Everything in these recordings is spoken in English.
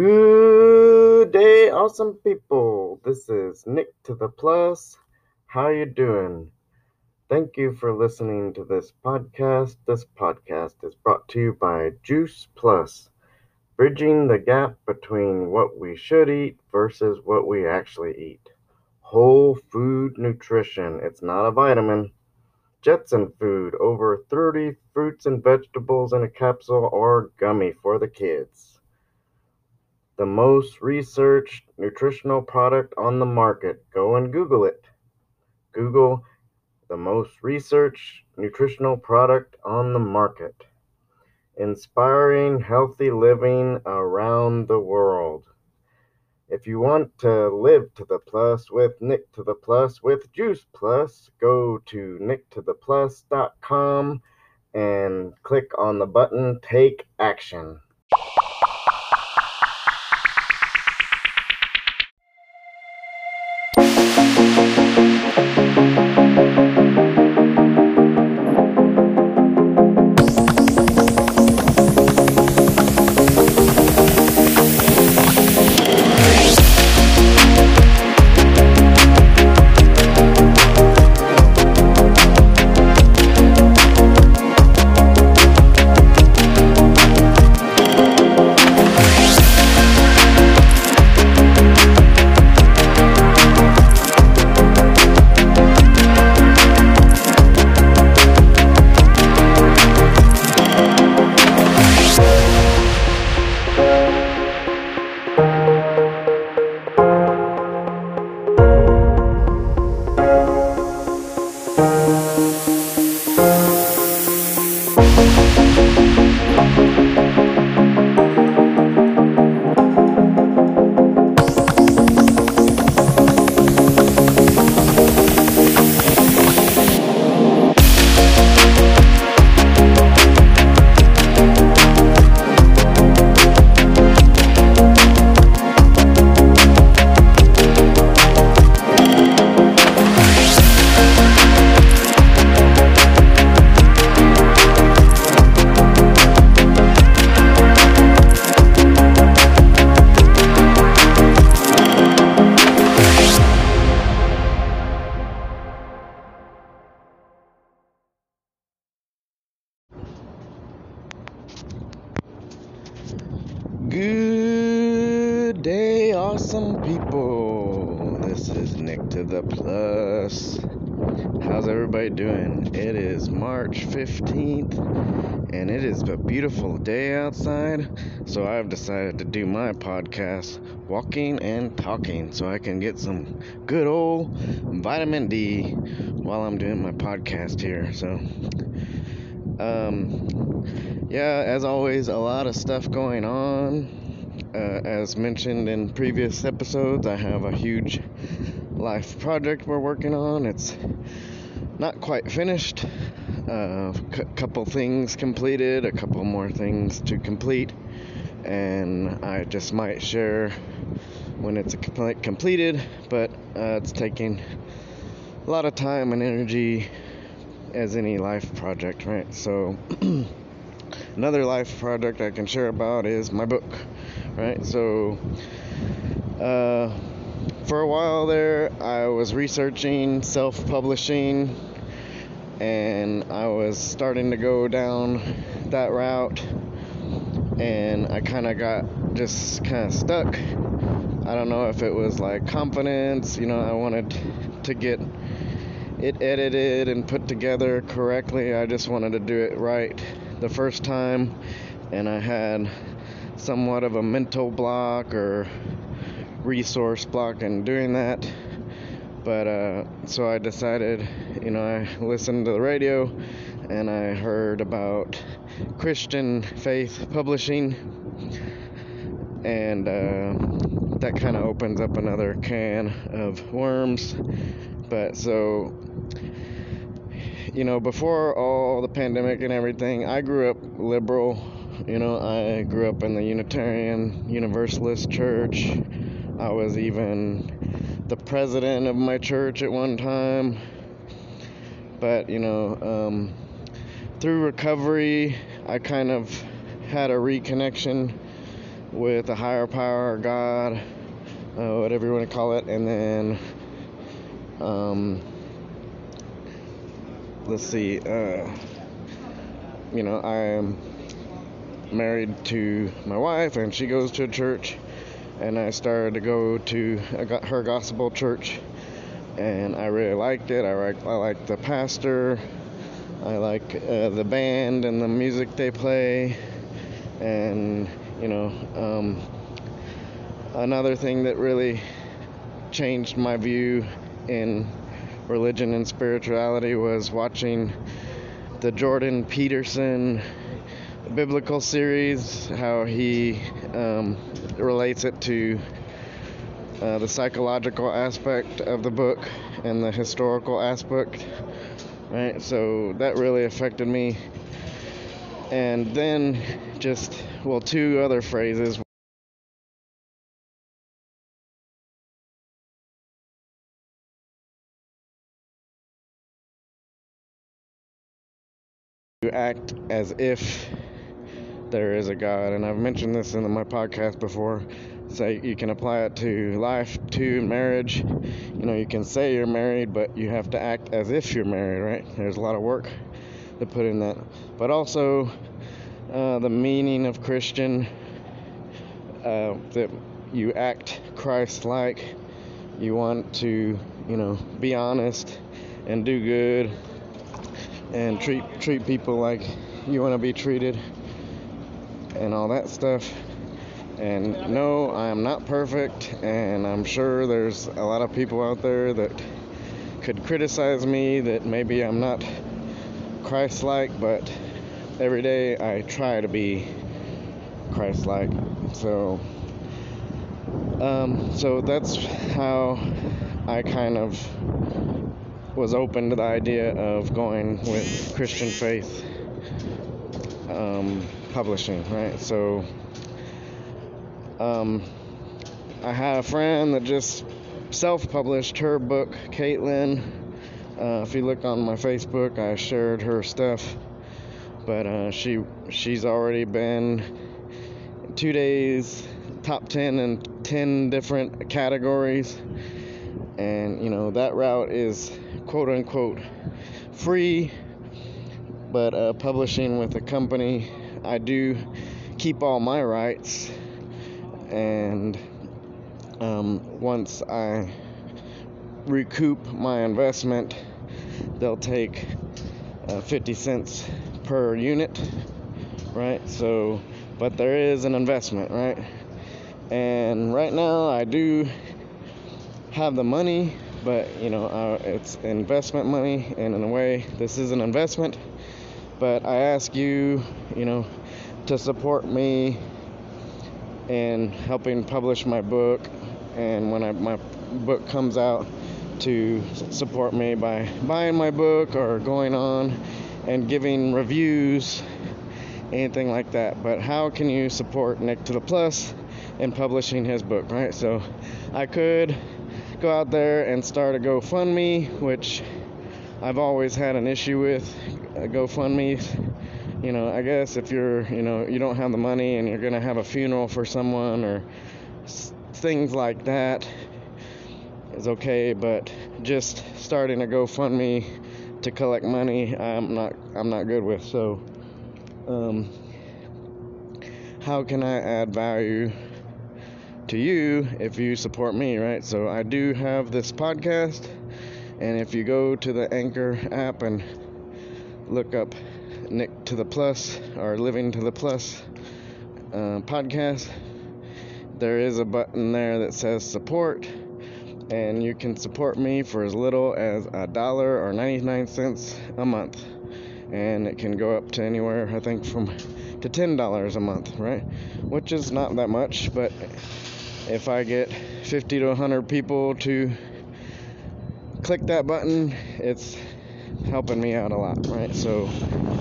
Good day, awesome people. This is Nick to the Plus. How you doing? Thank you for listening to this podcast. This podcast is brought to you by Juice Plus, bridging the gap between what we should eat versus what we actually eat. Whole food nutrition. It's not a vitamin. Jetson food, over 30 fruits and vegetables in a capsule or gummy for the kids the most researched nutritional product on the market. Go and Google it. Google the most researched nutritional product on the market. Inspiring healthy living around the world. If you want to live to the plus with Nick to the plus with Juice Plus, go to nicktotheplus.com and click on the button Take Action. Good day, awesome people. This is Nick to the Plus. How's everybody doing? It is March 15th and it is a beautiful day outside. So I've decided to do my podcast walking and talking so I can get some good old vitamin D while I'm doing my podcast here. So, um, yeah, as always, a lot of stuff going on. Uh, as mentioned in previous episodes, I have a huge life project we're working on. It's not quite finished. A uh, c- couple things completed, a couple more things to complete, and I just might share when it's completed. But uh, it's taking a lot of time and energy, as any life project, right? So. another life project I can share about is my book, right? So, uh, for a while there, I was researching self publishing and I was starting to go down that route, and I kind of got just kind of stuck. I don't know if it was like confidence, you know, I wanted to get it edited and put together correctly. I just wanted to do it right the first time, and I had somewhat of a mental block or resource block in doing that. But uh, so I decided, you know, I listened to the radio and I heard about Christian faith publishing, and uh, that kind of opens up another can of worms. But so you know, before all the pandemic and everything, I grew up liberal. You know, I grew up in the Unitarian Universalist Church. I was even the president of my church at one time. But, you know, um, through recovery, I kind of had a reconnection with a higher power, God, uh, whatever you want to call it, and then um, let's see, uh, you know, I'm married to my wife, and she goes to a church, and I started to go to her gospel church, and I really liked it. I like I like the pastor, I like uh, the band and the music they play, and you know, um, another thing that really changed my view in religion and spirituality was watching the Jordan Peterson biblical series, how he um, relates it to uh, the psychological aspect of the book and the historical aspect. Right, so that really affected me. And then just, well, two other phrases. You act as if there is a God, and I've mentioned this in my podcast before. So you can apply it to life, to marriage. You know, you can say you're married, but you have to act as if you're married, right? There's a lot of work to put in that. But also, uh, the meaning of Christian, uh, that you act Christ like. You want to, you know, be honest and do good and treat treat people like you want to be treated and all that stuff. And no, I am not perfect, and I'm sure there's a lot of people out there that could criticize me that maybe I'm not Christ like, but every day I try to be Christ like. So, um, so that's how I kind of was open to the idea of going with Christian faith um, publishing, right? So, um, I had a friend that just self-published her book, Caitlin. Uh, if you look on my Facebook, I shared her stuff, but uh, she she's already been two days top 10 in 10 different categories and you know that route is quote unquote free, but uh, publishing with a company, I do keep all my rights. And um, once I recoup my investment, they'll take uh, 50 cents per unit, right? So, but there is an investment, right? And right now, I do have the money but you know uh, it's investment money and in a way this is an investment. But i ask you you know to support me in helping publish my book and when I, my book comes out to support me by buying my book or going on and giving reviews anything like that. But how can you support nick to the plus in publishing his book right? So i could go out there and start a GoFundMe, which I've always had an issue with. GoFundMe, you know, I guess if you're, you know, you don't have the money and you're going to have a funeral for someone or things like that is okay, but just starting a GoFundMe to collect money, I'm not, I'm not good with. So, um, how can I add value to you if you support me, right? So I do have this podcast, and if you go to the Anchor app and look up Nick to the Plus or Living to the Plus uh, podcast, there is a button there that says support, and you can support me for as little as a dollar or 99 cents a month. And it can go up to anywhere, I think, from to $10 a month, right? Which is not that much, but if I get 50 to 100 people to click that button, it's helping me out a lot, right? So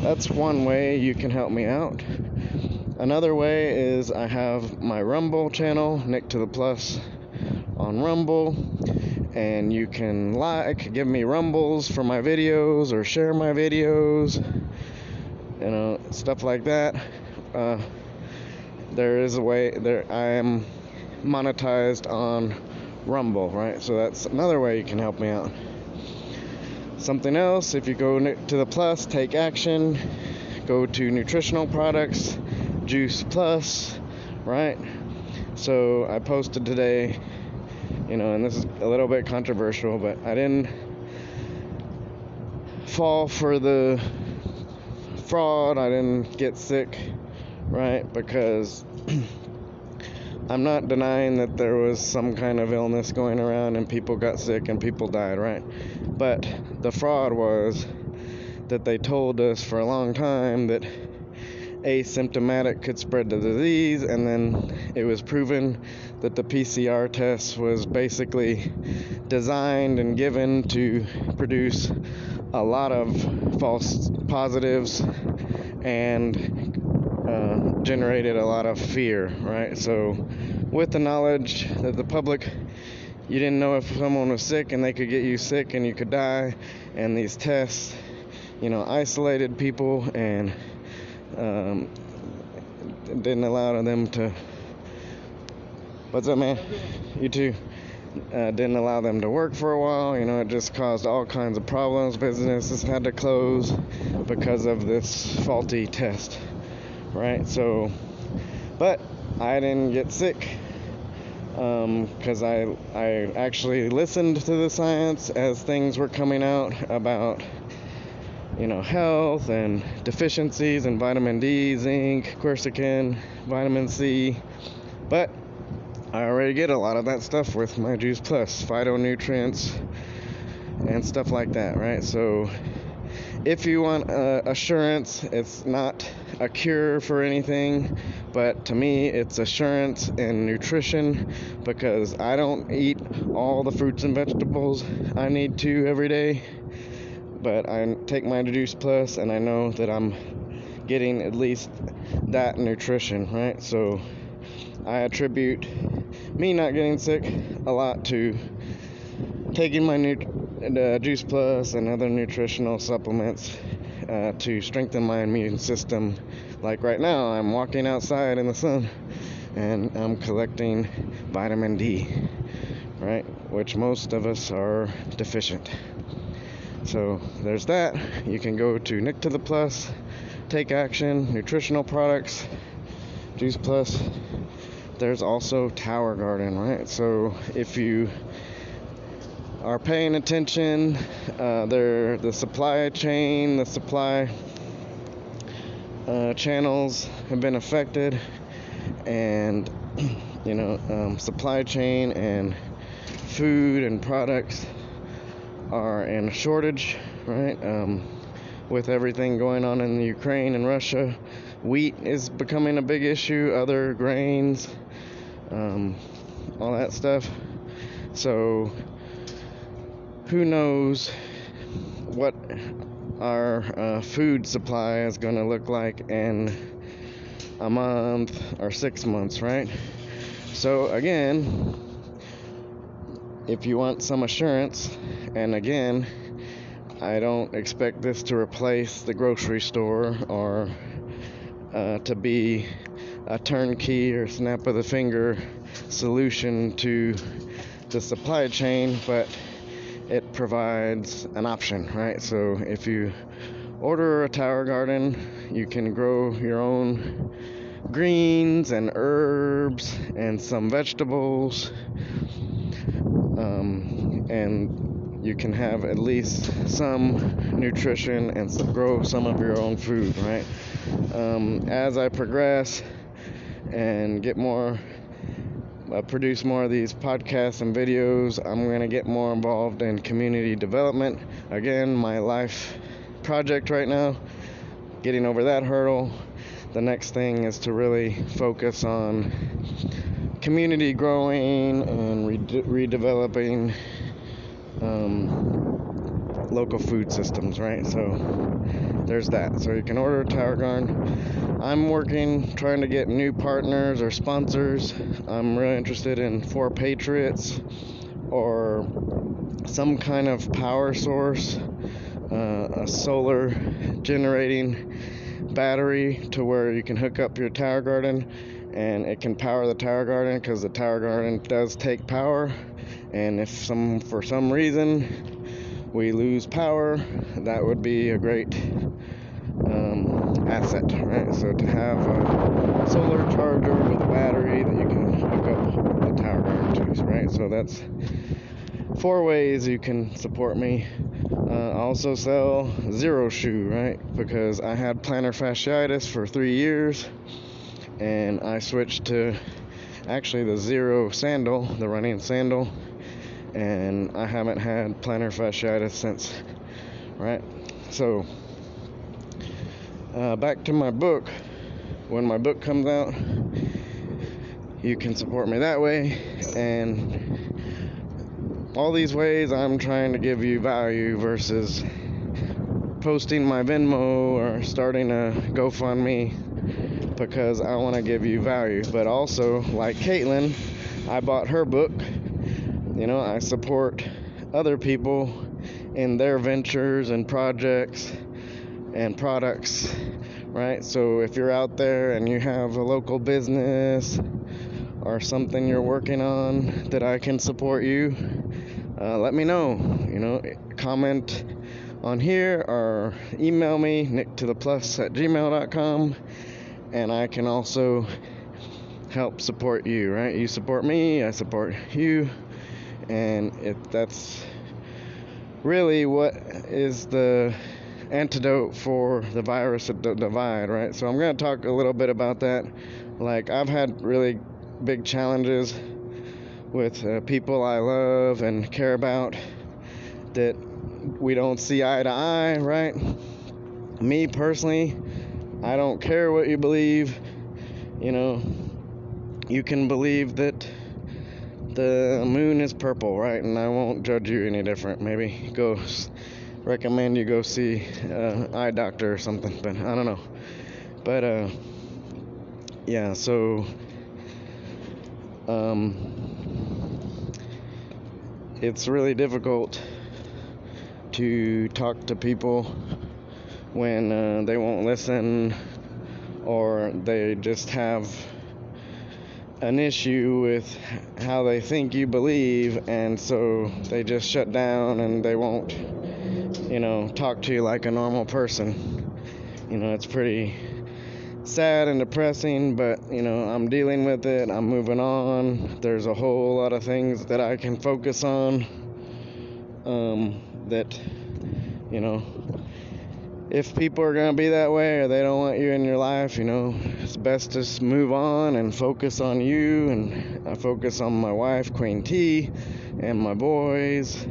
that's one way you can help me out. Another way is I have my Rumble channel, Nick to the Plus, on Rumble, and you can like, give me rumbles for my videos or share my videos, you know, stuff like that. Uh, there is a way there I am monetized on Rumble, right? So that's another way you can help me out. Something else, if you go to the plus, take action, go to nutritional products, Juice Plus, right? So I posted today, you know, and this is a little bit controversial, but I didn't fall for the fraud, I didn't get sick, right? Because I'm not denying that there was some kind of illness going around and people got sick and people died, right? But the fraud was that they told us for a long time that asymptomatic could spread the disease, and then it was proven that the PCR test was basically designed and given to produce a lot of false positives and uh, generated a lot of fear, right? So, with the knowledge that the public, you didn't know if someone was sick and they could get you sick and you could die, and these tests, you know, isolated people and um, didn't allow them to. What's up, man? You too. Uh, didn't allow them to work for a while. You know, it just caused all kinds of problems. Businesses had to close because of this faulty test, right? So, but I didn't get sick because um, I I actually listened to the science as things were coming out about you know health and deficiencies and vitamin D, zinc, quercetin, vitamin C, but I already get a lot of that stuff with my Juice Plus, phytonutrients, and stuff like that, right? So, if you want uh, assurance, it's not a cure for anything, but to me, it's assurance and nutrition because I don't eat all the fruits and vegetables I need to every day. But I take my Juice Plus and I know that I'm getting at least that nutrition, right? So I attribute me not getting sick a lot to taking my uh, Juice Plus and other nutritional supplements uh, to strengthen my immune system. Like right now, I'm walking outside in the sun and I'm collecting vitamin D, right? Which most of us are deficient. So there's that. You can go to Nick to the Plus, take action, nutritional products, Juice Plus, there's also Tower Garden, right? So if you are paying attention, uh, there the supply chain, the supply uh, channels have been affected, and you know, um, supply chain and food and products are in shortage, right? Um, with everything going on in the Ukraine and Russia, wheat is becoming a big issue. Other grains um, all that stuff. So, who knows what our uh, food supply is going to look like in a month or six months, right? So, again, if you want some assurance, and again, I don't expect this to replace the grocery store or uh, to be a turnkey or snap of the finger solution to the supply chain, but it provides an option, right? So if you order a tower garden, you can grow your own greens and herbs and some vegetables, um, and you can have at least some nutrition and grow some of your own food, right? Um, as I progress, and get more uh, produce more of these podcasts and videos. I'm going to get more involved in community development. Again, my life project right now, getting over that hurdle. The next thing is to really focus on community growing and re- redeveloping um, local food systems, right? So there's that. So you can order a tower garden. I'm working trying to get new partners or sponsors. I'm really interested in 4Patriots or some kind of power source, uh, a solar generating battery to where you can hook up your tower garden and it can power the tower garden because the tower garden does take power and if some for some reason we lose power that would be a great asset right so to have a solar charger with a battery that you can hook up the tower garden to right so that's four ways you can support me uh, also sell Xero Shoe right because i had plantar fasciitis for three years and I switched to actually the Xero sandal, the running sandal, and I haven't had plantar fasciitis since. Right? So, uh, back to my book. When my book comes out, you can support me that way, and all these ways I'm trying to give you value versus posting my Venmo or starting a GoFundMe because I want to give you value. But also, like Caitlin, I bought her book. You know, I support other people in their ventures and projects and products, right? So if you're out there and you have a local business or something you're working on that I can support you, uh, let me know. You know, comment on here or email me, nick to the plus at gmail.com and I can also help support you, right? You support me, I support you, and it that's really what is the antidote for the virus of the divide, right? So I'm going to talk a little bit about that. Like I've had really big challenges with uh, people I love and care about that we don't see eye to eye, right? Me personally, I don't care what you believe. You know, you can believe that the moon is purple, right? And I won't judge you any different. Maybe go recommend you go see an eye doctor or something, but I don't know. But uh, yeah, so um, it's really difficult to talk to people when uh, they won't listen or they just have an issue with how they think you believe and so they just shut down and they won't you know talk to you like a normal person. You know it's pretty sad and depressing but you know I'm dealing with it I'm moving on. There's a whole lot of things that I can focus on um, that you know if people are going to be that way or they don't want you in your life, you know, it's best to move on and focus on you. And I focus on my wife, Queen T, and my boys,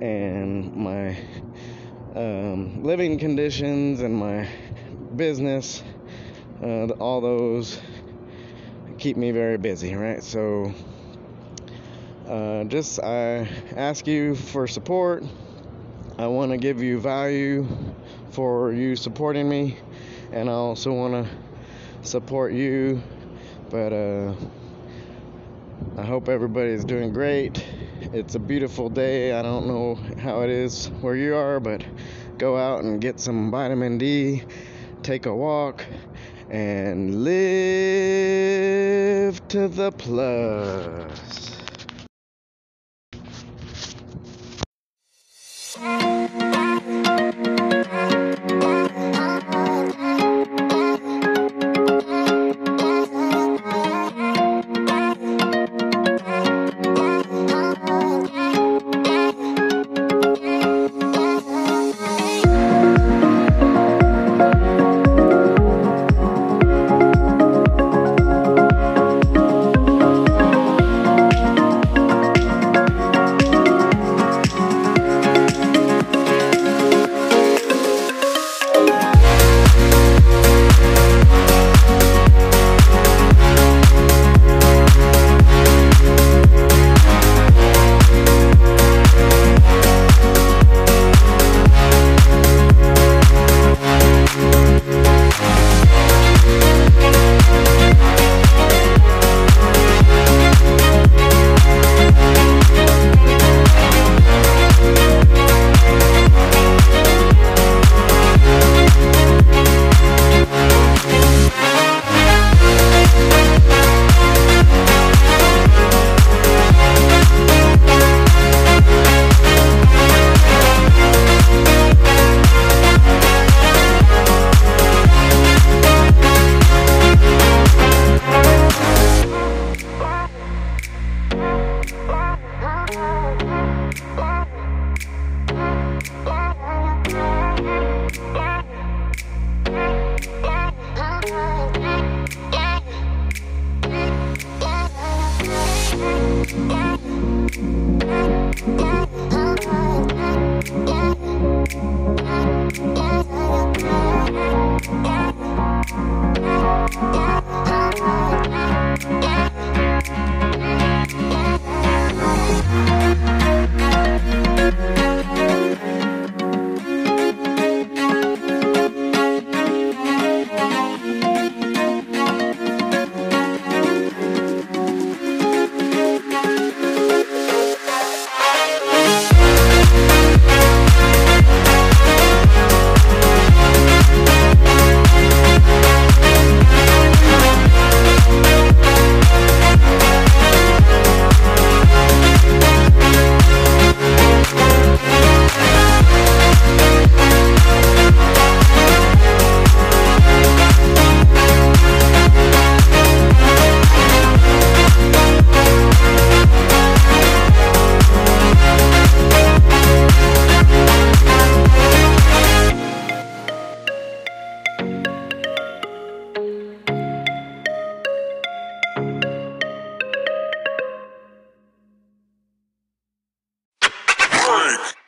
and my um, living conditions, and my business. Uh, all those keep me very busy, right? So, uh, just I ask you for support. I want to give you value for you supporting me, and I also want to support you. But uh, I hope everybody's doing great. It's a beautiful day. I don't know how it is where you are, but go out and get some vitamin D, take a walk, and live to the plus. you.